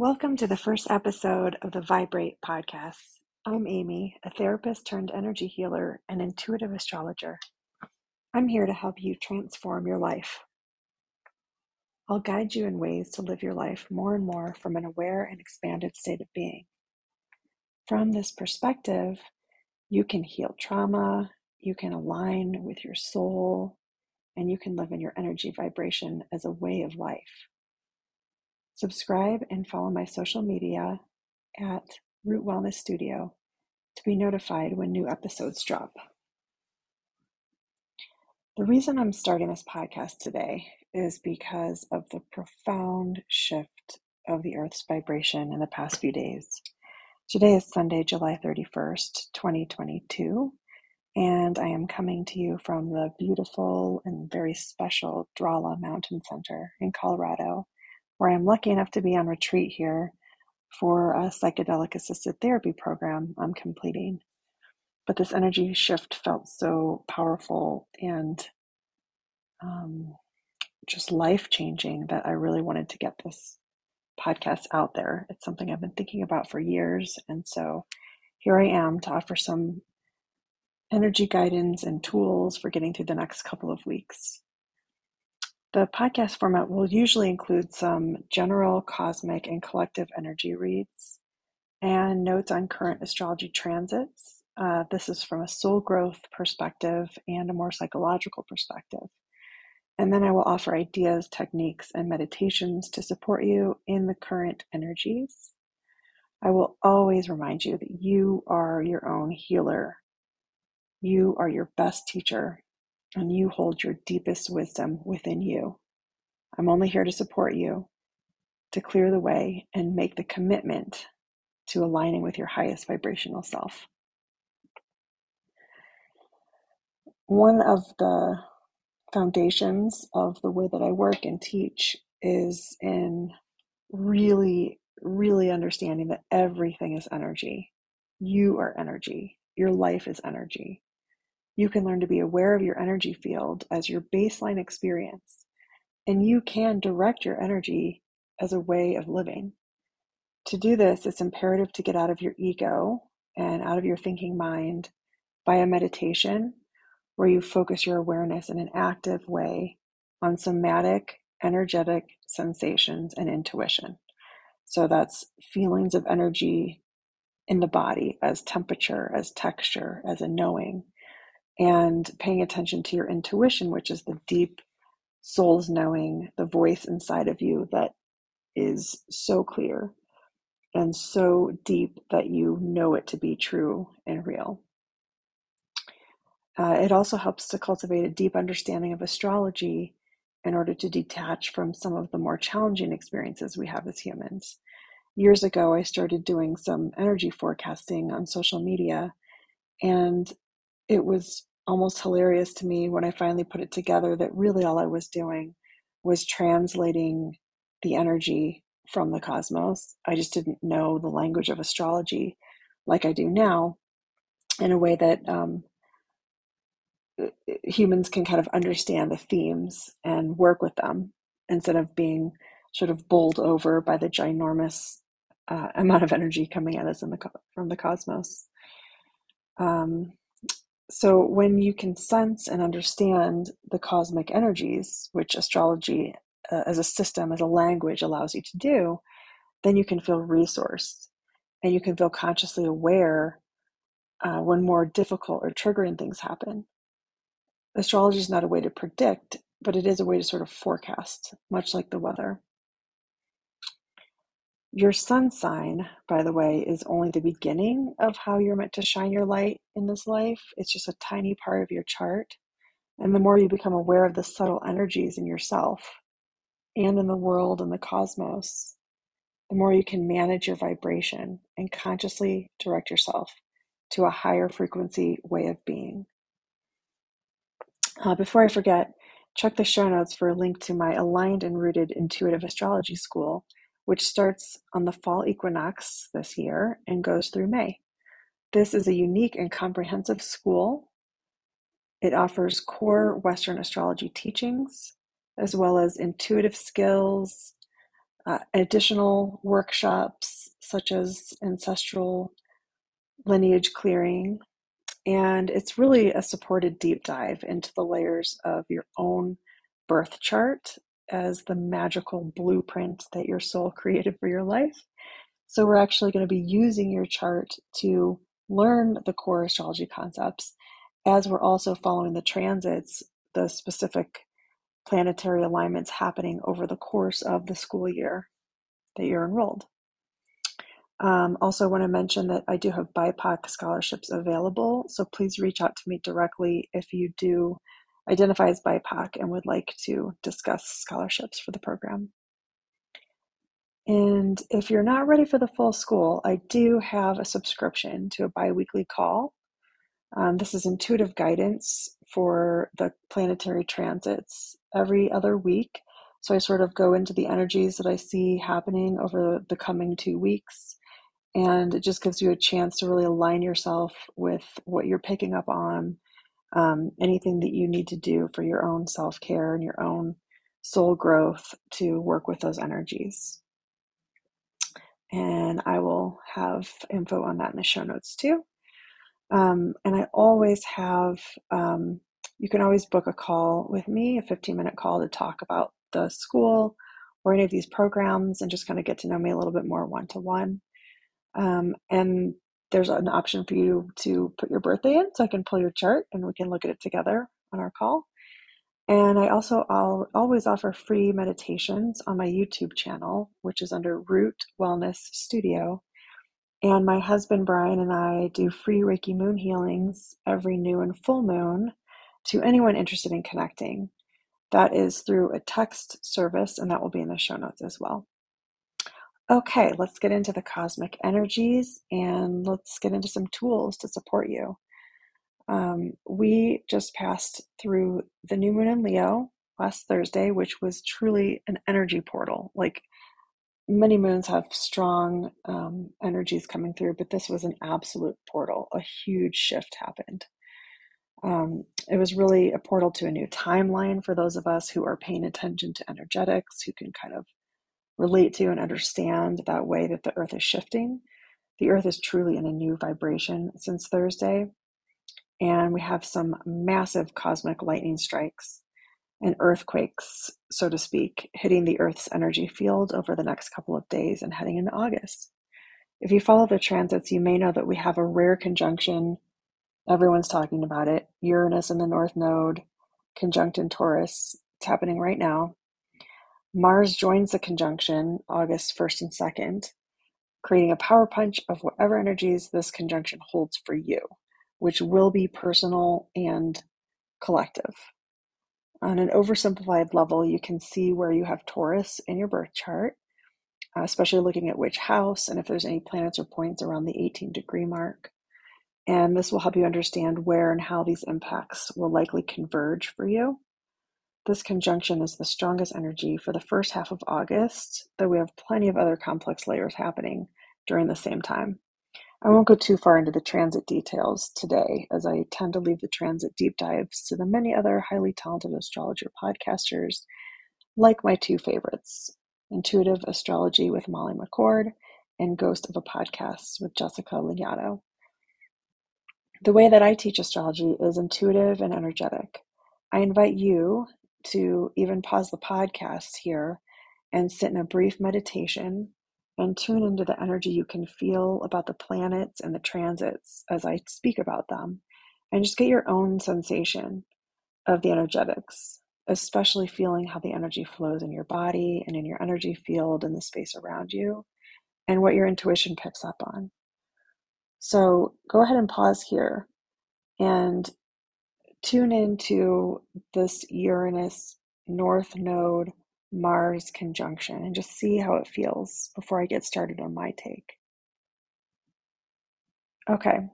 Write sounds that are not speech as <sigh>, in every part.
Welcome to the first episode of the Vibrate podcast. I'm Amy, a therapist turned energy healer and intuitive astrologer. I'm here to help you transform your life. I'll guide you in ways to live your life more and more from an aware and expanded state of being. From this perspective, you can heal trauma, you can align with your soul, and you can live in your energy vibration as a way of life. Subscribe and follow my social media at Root Wellness Studio to be notified when new episodes drop. The reason I'm starting this podcast today is because of the profound shift of the Earth's vibration in the past few days. Today is Sunday, July 31st, 2022, and I am coming to you from the beautiful and very special Drala Mountain Center in Colorado where I'm lucky enough to be on retreat here for a psychedelic assisted therapy program I'm completing. But this energy shift felt so powerful and um, just life changing that I really wanted to get this podcast out there. It's something I've been thinking about for years. And so here I am to offer some energy guidance and tools for getting through the next couple of weeks. The podcast format will usually include some general cosmic and collective energy reads and notes on current astrology transits. Uh, this is from a soul growth perspective and a more psychological perspective. And then I will offer ideas, techniques, and meditations to support you in the current energies. I will always remind you that you are your own healer. You are your best teacher and you hold your deepest wisdom within you. I'm only here to support you, to clear the way, and make the commitment to aligning with your highest vibrational self. One of the foundations of the way that I work and teach is in really, really understanding that everything is energy. You are energy. Your life is energy. You can learn to be aware of your energy field as your baseline experience, and you can direct your energy as a way of living. To do this, it's imperative to get out of your ego and out of your thinking mind by a meditation where you focus your awareness in an active way on somatic, energetic sensations and intuition. So that's feelings of energy in the body as temperature, as texture, as a knowing and paying attention to your intuition, which is the deep soul's knowing, the voice inside of you that is so clear and so deep that you know it to be true and real. Uh, it also helps to cultivate a deep understanding of astrology in order to detach from some of the more challenging experiences we have as humans. Years ago, I started doing some energy forecasting on social media, and it was almost hilarious to me when I finally put it together that really all I was doing was translating the energy from the cosmos. I just didn't know the language of astrology like I do now in a way that um, humans can kind of understand the themes and work with them instead of being sort of bowled over by the ginormous uh, amount of energy coming at us the from the cosmos. Um, so, when you can sense and understand the cosmic energies, which astrology uh, as a system, as a language allows you to do, then you can feel resourced and you can feel consciously aware uh, when more difficult or triggering things happen. Astrology is not a way to predict, but it is a way to sort of forecast, much like the weather. Your sun sign, by the way, is only the beginning of how you're meant to shine your light in this life. It's just a tiny part of your chart. And the more you become aware of the subtle energies in yourself and in the world and the cosmos, the more you can manage your vibration and consciously direct yourself to a higher frequency way of being. Uh, before I forget, check the show notes for a link to my aligned and rooted intuitive astrology school which starts on the fall equinox this year and goes through May. This is a unique and comprehensive school. It offers core Western astrology teachings, as well as intuitive skills, uh, additional workshops such as ancestral lineage clearing. And it's really a supported deep dive into the layers of your own birth chart as the magical blueprint that your soul <laughs> created for your life. So, we're actually going to be using your chart to learn the core astrology concepts as we're also following the transits, the specific planetary alignments happening over the course of the school year that you're enrolled. Um, also, want to mention that I do have BIPOC scholarships available, so please reach out to me directly if you do identify as BIPOC and would like to discuss scholarships for the program. And if you're not ready for the full school, I do have a subscription to a bi weekly call. Um, this is intuitive guidance for the planetary transits every other week. So I sort of go into the energies that I see happening over the coming two weeks and it just gives you a chance to really align yourself with what you're picking up on um, anything that you need to do for your own self-care and your own soul growth to work with those energies. And i will have info on that in the show notes too. Um, and i always have um, you can always book a call with me a 15 minute call to talk about the school or any of these programs and just kind of get to know me a little bit more one to one. Um, and there's an option for you to put your birthday in so I can pull your chart and we can look at it together on our call. And I also I'll always offer free meditations on my YouTube channel, which is under Root Wellness Studio. And my husband Brian and I do free Reiki moon healings every new and full moon to anyone interested in connecting. That is through a text service, and that will be in the show notes as well. Okay, let's get into the cosmic energies and let's get into some tools to support you. Um, we just passed through the new moon in Leo last Thursday, which was truly an energy portal. Like many moons have strong um, energies coming through, but this was an absolute portal. A huge shift happened. Um, it was really a portal to a new timeline for those of us who are paying attention to energetics, who can kind of relate to and understand that way that the earth is shifting. The earth is truly in a new vibration since Thursday. And we have some massive cosmic lightning strikes and earthquakes, so to speak, hitting the earth's energy field over the next couple of days and heading into August. If you follow the transits, you may know that we have a rare conjunction. Everyone's talking about it. Uranus in the North Node, conjunct in Taurus. It's happening right now. Mars joins the conjunction August 1st and 2nd, creating a power punch of whatever energies this conjunction holds for you, which will be personal and collective. On an oversimplified level, you can see where you have Taurus in your birth chart, uh, especially looking at which house and if there's any planets or points around the 18 degree mark. And this will help you understand where and how these impacts will likely converge for you. This conjunction is the strongest energy for the first half of August, though we have plenty of other complex layers happening during the same time. I won't go too far into the transit details today, as I tend to leave the transit deep dives to the many other highly talented astrologer podcasters, like my two favorites Intuitive Astrology with Molly McCord and Ghost of a Podcast with Jessica Lanyadoo. The way that I teach astrology is intuitive and energetic. I invite you to even pause the podcast here and sit in a brief meditation and tune into the energy you can feel about the planets and the transits as I speak about them, and just get your own sensation of the energetics, especially feeling how the energy flows in your body and in your energy field and the space around you, and what your intuition picks up on. So go ahead and pause here and tune into this Uranus North Node Mars conjunction and just see how it feels before I get started on my take. Okay,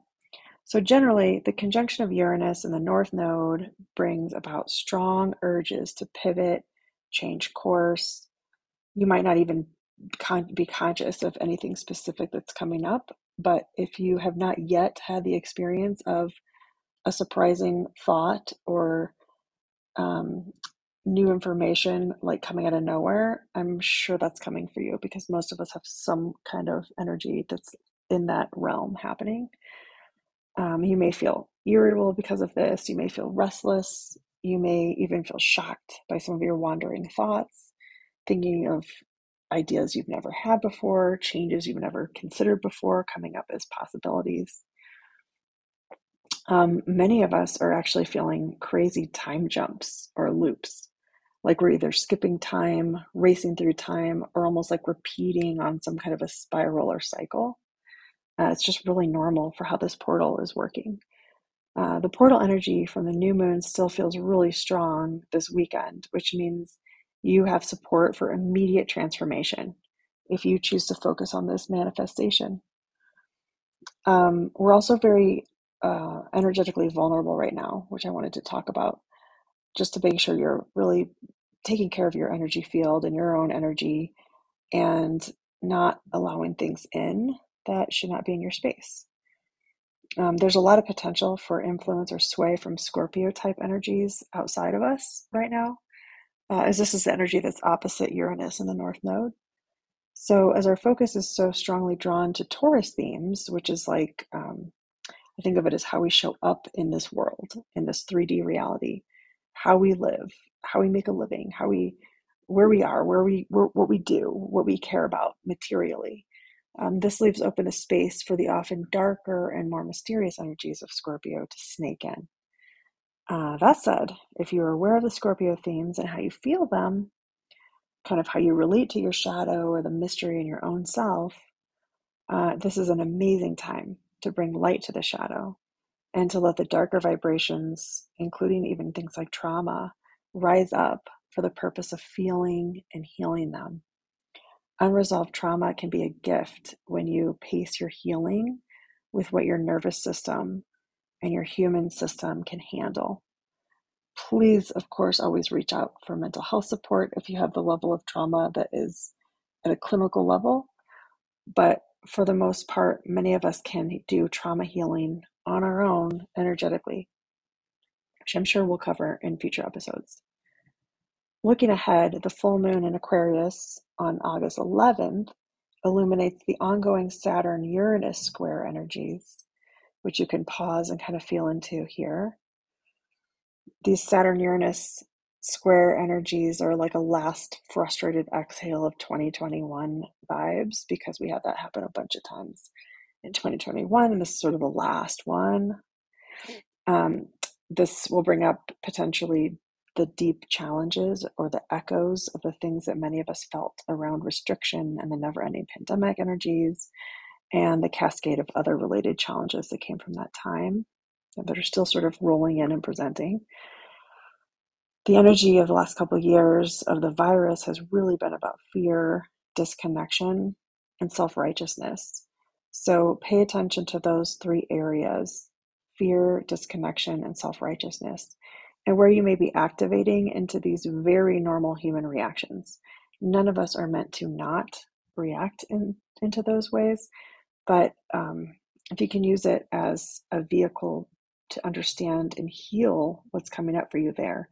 so generally, the conjunction of Uranus and the North Node brings about strong urges to pivot, change course. You might not even con- be conscious of anything specific that's coming up, but if you have not yet had the experience of a surprising thought or um, new information like coming out of nowhere, I'm sure that's coming for you because most of us have some kind of energy that's in that realm happening. Um, you may feel irritable because of this. You may feel restless. You may even feel shocked by some of your wandering thoughts, thinking of ideas you've never had before, changes you've never considered before coming up as possibilities. Um, many of us are actually feeling crazy time jumps or loops, like we're either skipping time, racing through time, or almost like repeating on some kind of a spiral or cycle. Uh, it's just really normal for how this portal is working. Uh, the portal energy from the new moon still feels really strong this weekend, which means you have support for immediate transformation if you choose to focus on this manifestation. Um, we're also very uh, energetically vulnerable right now, which I wanted to talk about, just to make sure you're really taking care of your energy field and your own energy and not allowing things in that should not be in your space. Um, there's a lot of potential for influence or sway from Scorpio type energies outside of us right now, uh, as this is the energy that's opposite Uranus in the North Node. So, as our focus is so strongly drawn to Taurus themes, which is like, um, I think of it as how we show up in this world, in this 3D reality, how we live, how we make a living, how we, where we are, where we, where, what we do, what we care about materially. Um, this leaves open a space for the often darker and more mysterious energies of Scorpio to snake in. Uh, that said, if you are aware of the Scorpio themes and how you feel them, kind of how you relate to your shadow or the mystery in your own self, uh, this is an amazing time to bring light to the shadow and to let the darker vibrations, including even things like trauma, rise up for the purpose of feeling and healing them. Unresolved trauma can be a gift when you pace your healing with what your nervous system and your human system can handle. Please, of course, always reach out for mental health support if you have the level of trauma that is at a clinical level. But for the most part, many of us can do trauma healing on our own energetically, which I'm sure we'll cover in future episodes. Looking ahead, the full moon in Aquarius on August 11th illuminates the ongoing Saturn Uranus square energies, which you can pause and kind of feel into here. These Saturn Uranus square energies are like a last frustrated exhale of 2021 vibes because we had that happen a bunch of times in 2021, and this is sort of the last one. Um, this will bring up potentially the deep challenges or the echoes of the things that many of us felt around restriction and the never ending pandemic energies and the cascade of other related challenges that came from that time that are still sort of rolling in and presenting. The energy of the last couple of years of the virus has really been about fear, disconnection, and self righteousness. So pay attention to those three areas fear, disconnection, and self righteousness and where you may be activating into these very normal human reactions. None of us are meant to not react in, into those ways, but um, if you can use it as a vehicle to understand and heal what's coming up for you there,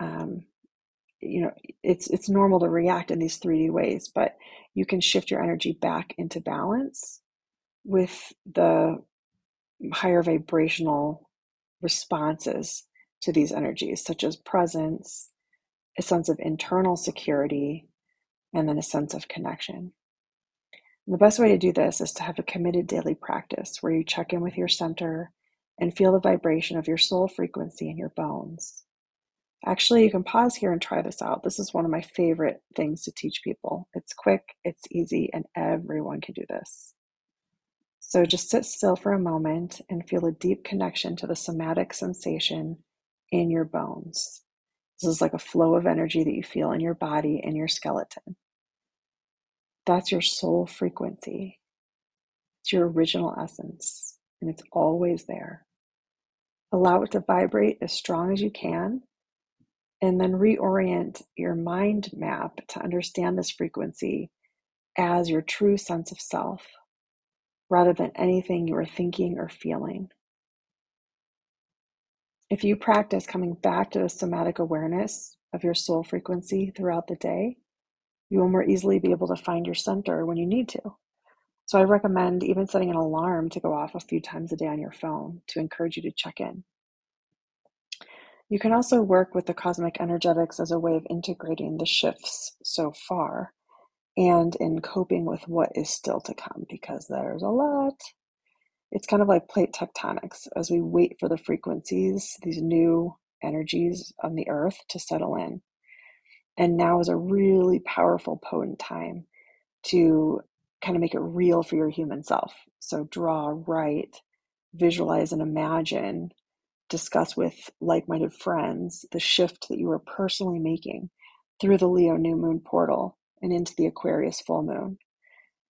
um, you know it's it's normal to react in these 3D ways, but you can shift your energy back into balance with the higher vibrational responses to these energies, such as presence, a sense of internal security, and then a sense of connection. And the best way to do this is to have a committed daily practice where you check in with your center and feel the vibration of your soul frequency in your bones. Actually, you can pause here and try this out. This is one of my favorite things to teach people. It's quick, it's easy, and everyone can do this. So just sit still for a moment and feel a deep connection to the somatic sensation in your bones. This is like a flow of energy that you feel in your body and your skeleton. That's your soul frequency. It's your original essence, and it's always there. Allow it to vibrate as strong as you can, and then reorient your mind map to understand this frequency as your true sense of self rather than anything you are thinking or feeling. If you practice coming back to the somatic awareness of your soul frequency throughout the day, you will more easily be able to find your center when you need to. So I recommend even setting an alarm to go off a few times a day on your phone to encourage you to check in. You can also work with the cosmic energetics as a way of integrating the shifts so far and in coping with what is still to come because there's a lot. It's kind of like plate tectonics as we wait for the frequencies, these new energies on the earth to settle in. And now is a really powerful, potent time to kind of make it real for your human self. So draw, write, visualize, and imagine, discuss with like minded friends the shift that you are personally making through the Leo new moon portal and into the Aquarius full moon.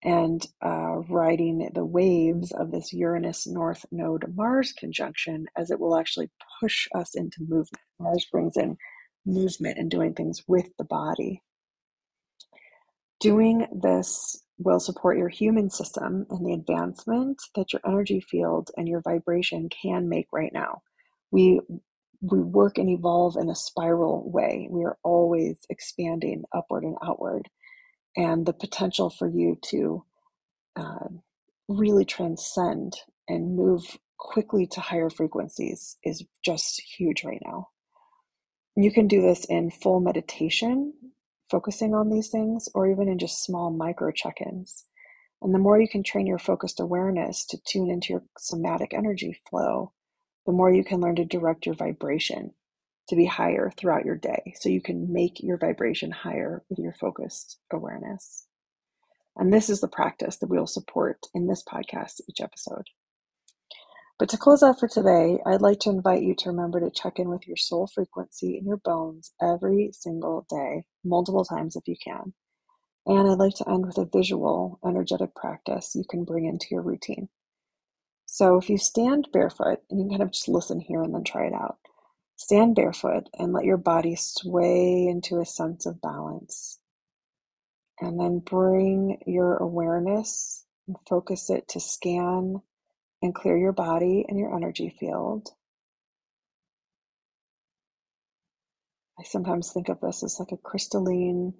And uh, riding the waves of this Uranus North Node Mars conjunction as it will actually push us into movement. Mars brings in movement and doing things with the body. Doing this will support your human system and the advancement that your energy field and your vibration can make right now. We we work and evolve in a spiral way. We are always expanding upward and outward. And the potential for you to uh, really transcend and move quickly to higher frequencies is just huge right now. You can do this in full meditation focusing on these things, or even in just small micro check ins. And the more you can train your focused awareness to tune into your somatic energy flow, the more you can learn to direct your vibration to be higher throughout your day. So you can make your vibration higher with your focused awareness. And this is the practice that we'll support in this podcast each episode. But to close out for today, I'd like to invite you to remember to check in with your soul frequency in your bones every single day, multiple times if you can. And I'd like to end with a visual, energetic practice you can bring into your routine. So if you stand barefoot, and you can kind of just listen here and then try it out. Stand barefoot and let your body sway into a sense of balance. And then bring your awareness and focus it to scan and clear your body and your energy field. I sometimes think of this as like a crystalline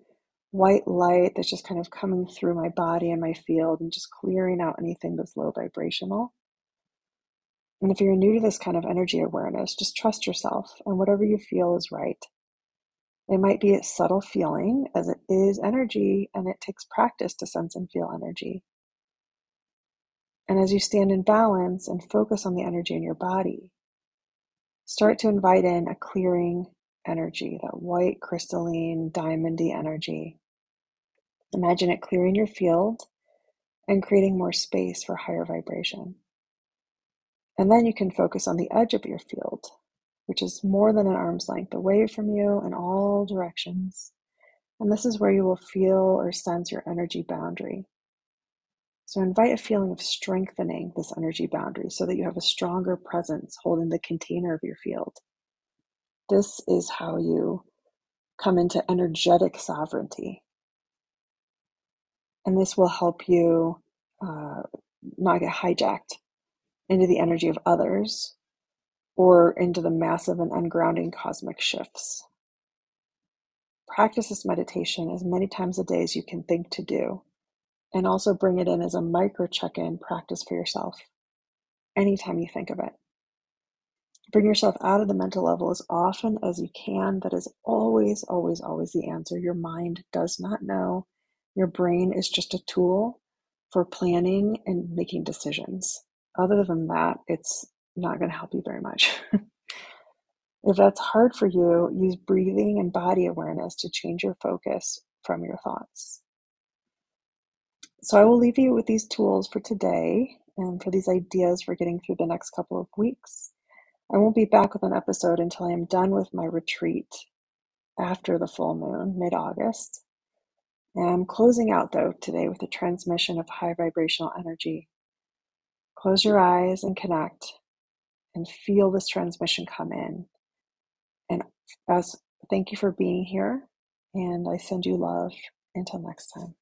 white light that's just kind of coming through my body and my field and just clearing out anything that's low vibrational. And if you're new to this kind of energy awareness, just trust yourself and whatever you feel is right. It might be a subtle feeling as it is energy and it takes practice to sense and feel energy. And as you stand in balance and focus on the energy in your body, start to invite in a clearing energy, that white, crystalline, diamondy energy. Imagine it clearing your field and creating more space for higher vibration. And then you can focus on the edge of your field, which is more than an arm's length away from you in all directions. And this is where you will feel or sense your energy boundary. So invite a feeling of strengthening this energy boundary so that you have a stronger presence holding the container of your field. This is how you come into energetic sovereignty. And this will help you uh, not get hijacked into the energy of others or into the massive and ungrounding cosmic shifts. Practice this meditation as many times a day as you can think to do and also bring it in as a micro check in practice for yourself anytime you think of it. Bring yourself out of the mental level as often as you can. That is always, always, always the answer. Your mind does not know. Your brain is just a tool for planning and making decisions. Other than that, it's not going to help you very much. <laughs> if that's hard for you, use breathing and body awareness to change your focus from your thoughts. So I will leave you with these tools for today and for these ideas for getting through the next couple of weeks. I won't be back with an episode until I am done with my retreat after the full moon, mid August. I'm closing out though today with a transmission of high vibrational energy. Close your eyes and connect and feel this transmission come in. And as thank you for being here, and I send you love until next time.